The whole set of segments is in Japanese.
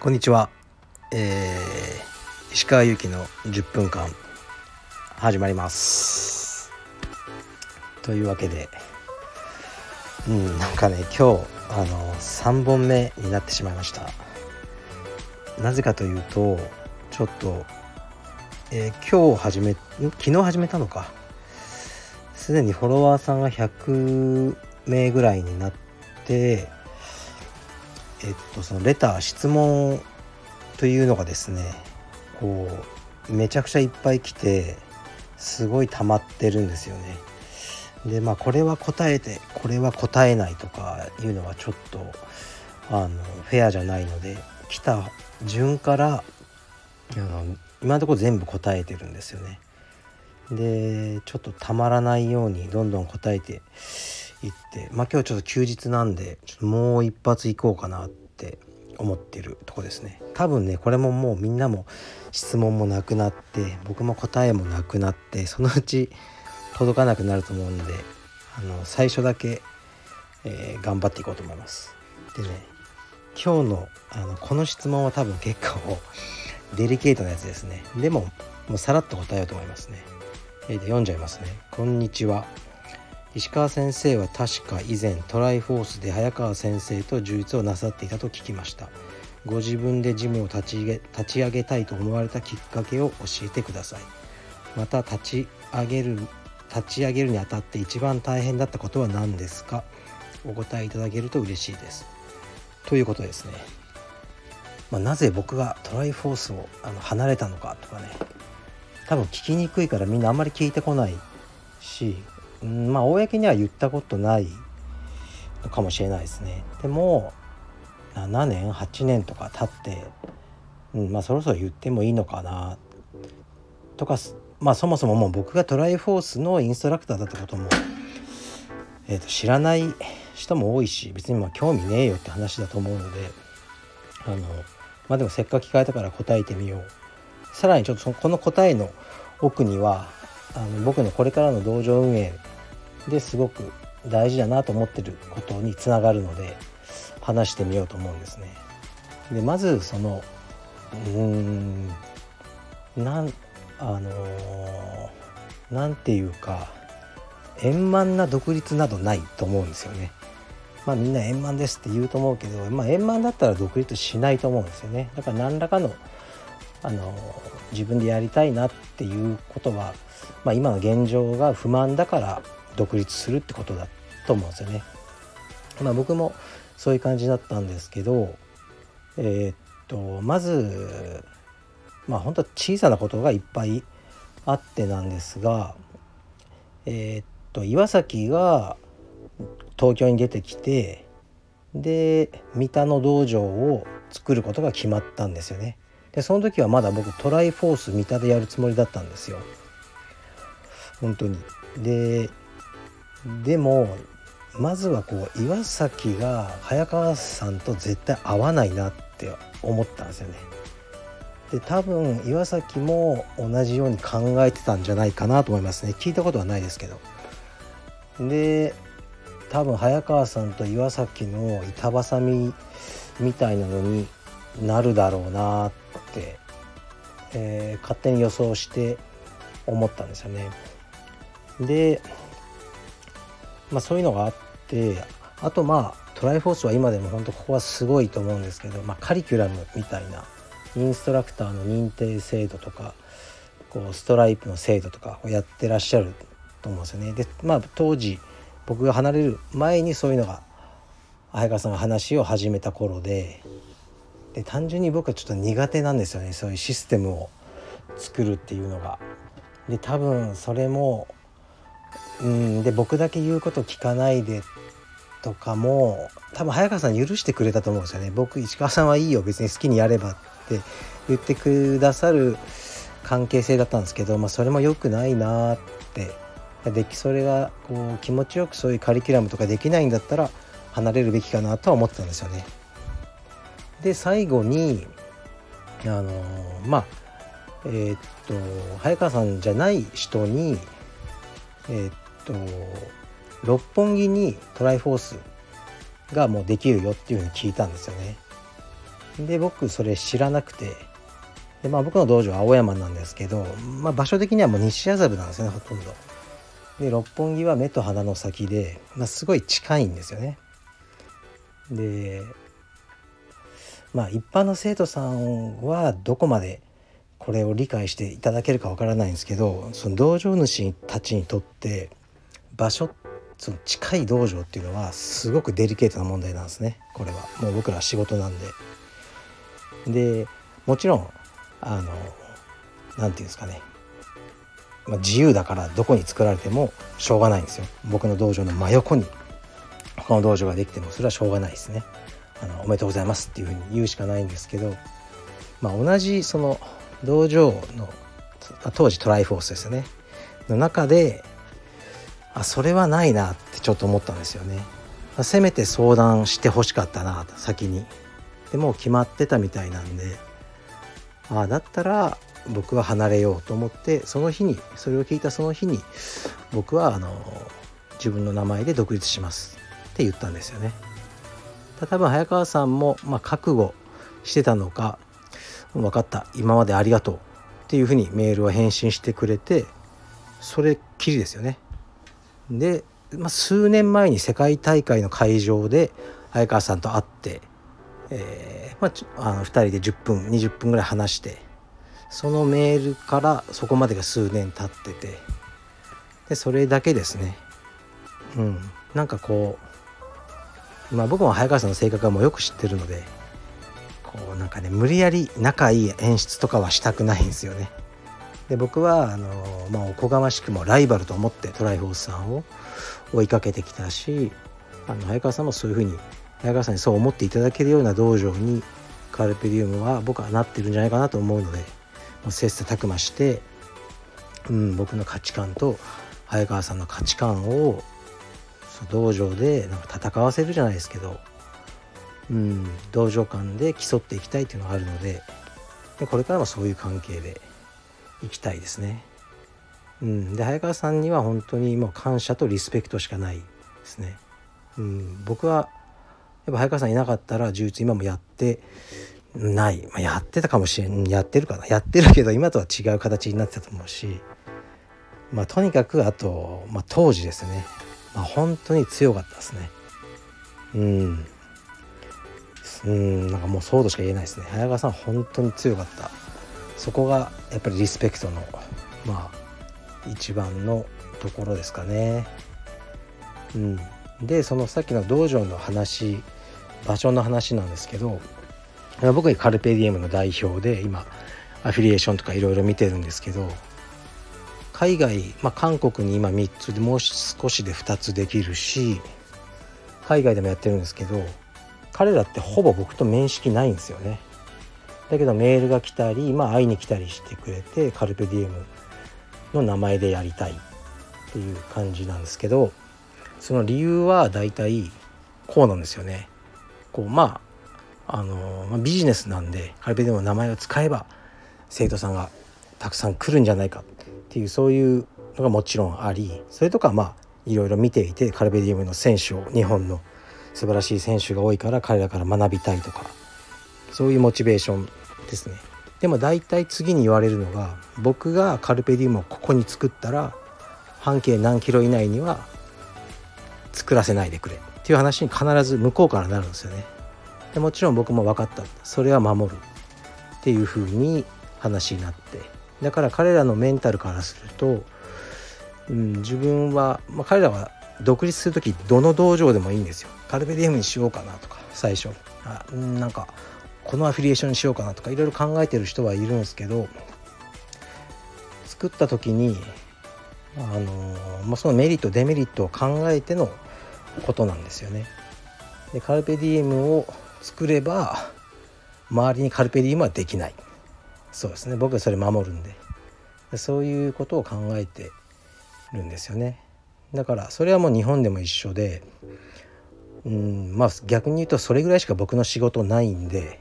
こんにちは、えー、石川祐希の10分間始まります。というわけでうんなんかね今日あの3本目になってしまいました。なぜかというとちょっと、えー、今日始め昨日始めたのか。すでにフォロワーさんが100名ぐらいになってえっとそのレター質問というのがですねこうめちゃくちゃいっぱい来てすごい溜まってるんですよね。でまあこれは答えてこれは答えないとかいうのはちょっとあのフェアじゃないので来た順からあの今のところ全部答えてるんですよね。でちょっとたまらないようにどんどん答えていってまあ今日ちょっと休日なんでちょっともう一発行こうかなって思ってるとこですね。多分ねこれももうみんなも質問もなくなって僕も答えもなくなってそのうち届かなくなると思うんであの最初だけ、えー、頑張っていこうと思います。でね今日のあのこの質問は多分結構 デリケートなやつですね。でももうさらっと答えようと思いますね。で読んじゃいますね。こんにちは。石川先生は確か以前トライフォースで早川先生と充実をなさっていたと聞きました。ご自分でジムを立ち上げ立ち上げたいと思われたきっかけを教えてください。また立ち上げる立ち上げるにあたって一番大変だったことは何ですか？お答えいただけると嬉しいです。ということですね、まあ、なぜ僕がトライフォースをあの離れたのかとかね。多分聞きにくいからみんなあんまり聞いてこないし、うん、まあ公には言ったことないのかもしれないですね。でも7年8年とか経って、うんまあ、そろそろ言ってもいいのかなとかまあそもそももう僕がトライフォースのインストラクターだったことも、えー、と知らない人も多いし別にまあ興味ねえよって話だと思うのであのまあでもせっかく聞かれたから答えてみよう。さらにちょっとこの答えの奥にはあの僕のこれからの道場運営ですごく大事だなと思ってることにつながるので話してみようと思うんですね。でまずそのうーんなんあのー、なんていうか円満な独立などないと思うんですよね。まあみんな円満ですって言うと思うけど、まあ、円満だったら独立しないと思うんですよね。だから何らかのあの自分でやりたいなっていうことは、まあ、今の現状が不満だから独立するってことだと思うんですよね。まあ、僕もそういう感じだったんですけどえー、っとまずまあ本当小さなことがいっぱいあってなんですがえー、っと岩崎が東京に出てきてで三田の道場を作ることが決まったんですよね。でその時はまだ僕トライフォース三田でやるつもりだったんですよ。本当に。ででもまずはこう岩崎が早川さんと絶対合わないなって思ったんですよね。で多分岩崎も同じように考えてたんじゃないかなと思いますね聞いたことはないですけどで多分早川さんと岩崎の板挟みみたいなのになるだろうなって、えー、勝手に予想して思ったんですよねでまあそういうのがあってあとまあトライフォースは今でも本当ここはすごいと思うんですけど、まあ、カリキュラムみたいなインストラクターの認定制度とかこうストライプの制度とかをやってらっしゃると思うんですよね。でまあ当時僕が離れる前にそういうのが早川さんが話を始めた頃でで単純に僕はちょっと苦手なんですよねそういうシステムを作るっていうのが。で多分それもうんで僕だけ言うこと聞かないでとかも多分早川さん許してくれたと思うんですよね僕石川さんはいいよ別に好きにやればって言ってくださる関係性だったんですけど、まあ、それも良くないなってできそれがこう気持ちよくそういうカリキュラムとかできないんだったら離れるべきかなとは思ってたんですよね。で最後にあのまあえー、っと早川さんじゃない人にえー、っと六本木にトライフォースがもうできるよっていうふうに聞いたんですよね。で僕それ知らなくてで、まあ、僕の道場は青山なんですけど、まあ、場所的にはもう西麻布なんですよねほとんど。で六本木は目と鼻の先で、まあ、すごい近いんですよね。でまあ一般の生徒さんはどこまでこれを理解していただけるかわからないんですけどその道場主たちにとって場所その近い道場っていうのはすごくデリケートな問題なんですね。これは。もう僕ら仕事なんで。でもちろんあの何て言うんですかね、まあ、自由だからどこに作られてもしょうがないんですよ。僕の道場の真横に他の道場ができてもそれはしょうがないですね。あのおめでとうございますっていうふうに言うしかないんですけど、まあ、同じその道場の当時トライフォースですよね。の中であそれはないなってちょっと思ったんですよね。せめて相談してほしかったな先に。でもう決まってたみたいなんでああだったら僕は離れようと思ってその日にそれを聞いたその日に僕はあの自分の名前で独立しますって言ったんですよね。多分早川さんも、まあ、覚悟してたのか分かった。今までありがとう。っていうふうにメールを返信してくれてそれっきりですよね。で、まあ、数年前に世界大会の会場で早川さんと会ってえー、まあ、あの2人で10分20分ぐらい話してそのメールからそこまでが数年経っててでそれだけですね。うん。なんかこうまあ僕も早川さんの性格はもうよく知ってるのでこうなんかね無理やり仲いい演出とかはしたくないんですよね。で僕はあの、まあ、おこがましくもライバルと思ってトライフォースさんを追いかけてきたしあの早川さんもそういうふうに早川さんにそう思っていただけるような道場にカルペディウムは僕はなってるんじゃないかなと思うのでもう切磋琢磨して、うん、僕の価値観と早川さんの価値観を道場でなんか戦わせるじゃないですけど、うん、道場間で競っていきたいっていうのがあるのででこれからもそういう関係でいきたいですね。うん、で早川さんには本当にもう感謝とリスペクトしかないですね。うん、僕はやっぱ早川さんいなかったら柔術今もやってない、まあ、やってたかもしれんやってるかなやってるけど今とは違う形になってたと思うしまあとにかくあと、まあ、当時ですね、まあ、本当に強かったですね。うん。うんなんかもうそうとしか言えないですね。早川さん本当に強かった。そこがやっぱりリスペクトのまあ一番のところですかね。うん。でそのさっきの道場の話場所の話なんですけど僕はカルペディエムの代表で今アフィリエーションとかいろいろ見てるんですけど海外、まあ、韓国に今3つでもう少しで2つできるし海外でもやってるんですけど彼らってほぼ僕と面識ないんですよね。だけどメールが来たり、まあ、会いに来たりしてくれてカルペディエムの名前でやりたいっていう感じなんですけどその理由は大体こうなんですよね。こうまああのまあ、ビジネスなんでカルペディウムの名前を使えば生徒さんがたくさん来るんじゃないかっていうそういうのがもちろんありそれとかまあいろいろ見ていてカルペディウムの選手を日本の素晴らしい選手が多いから彼らから学びたいとかそういうモチベーションですね。でも大体次に言われるのが僕がカルペディウムをここに作ったら半径何キロ以内には作らせないでくれ。っていう話に必ず向こうからなるんですよね。でもちろん僕も分かった。それは守る。っていうふうに話になって。だから彼らのメンタルからすると、うん、自分は、まあ、彼らは独立する時どの道場でもいいんですよ。カルベディエムにしようかなとか最初あなんかこのアフィリエーションにしようかなとかいろいろ考えてる人はいるんですけど作った時にあのまあ、そのメリットデメリットを考えてのことなんですよね。でカルペディエムを作れば周りにカルペディエムはできないそうですね。僕はそれ守るんで。そういうことを考えてるんですよね。だからそれはもう日本でも一緒でうんまあ逆に言うとそれぐらいしか僕の仕事ないんで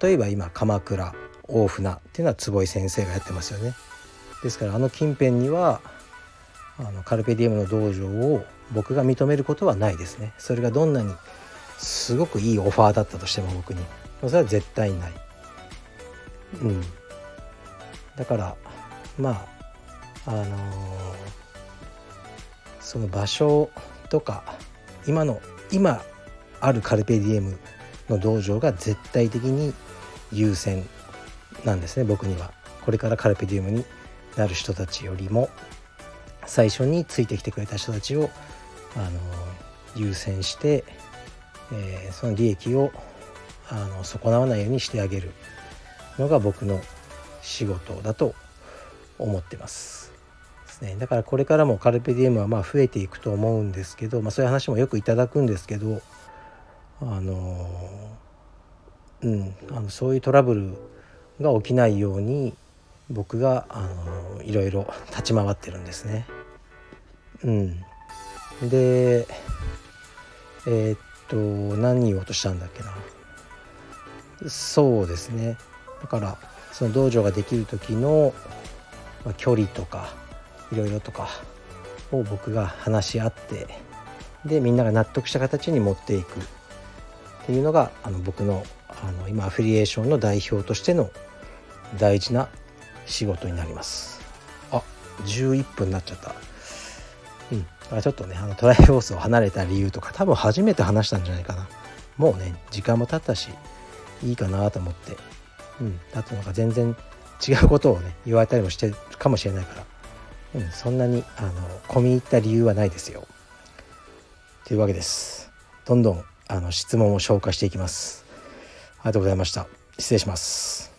例えば今鎌倉大船っていうのは坪井先生がやってますよね。ですからあの近辺にはあのカルペディエムの道場を僕が認めることはないですね。それがどんなにすごくいいオファーだったとしても僕に。それは絶対ない。うん。だからまああのー、その場所とか今の今あるカルペディエムの道場が絶対的に優先なんですね僕には。これからカルペディウムになる人たちよりも最初についてきてくれた人たちをあの優先して、えー、その利益をあの損なわないようにしてあげる。のが僕の仕事だと思ってます。ですね。だからこれからもカルペディエムはまあ増えていくと思うんですけど、まあ、そういう話もよくいただくんですけどあのうんあのそういうトラブルが起きないように僕があのいろいろ立ち回ってるんですね。うん、でえー、っと何言おうとしたんだっけな。そうですね。だからその道場ができる時の、まあ、距離とかいろいろとかを僕が話し合ってでみんなが納得した形に持っていく。っていうのがあの僕のあの今アフィリエーションの代表としての大事な仕事になります。あ11分になっちゃった。うん。だからちょっとねあのトライフォースを離れた理由とか多分初めて話したんじゃないかな。もうね時間も経ったしいいかなと思ってうんだとなんか全然違うことをね言われたりもしてるかもしれないから。うんそんなにあの込み入った理由はないですよ。というわけです。どんどんあの質問を消化していきます。ありがとうございました。失礼します。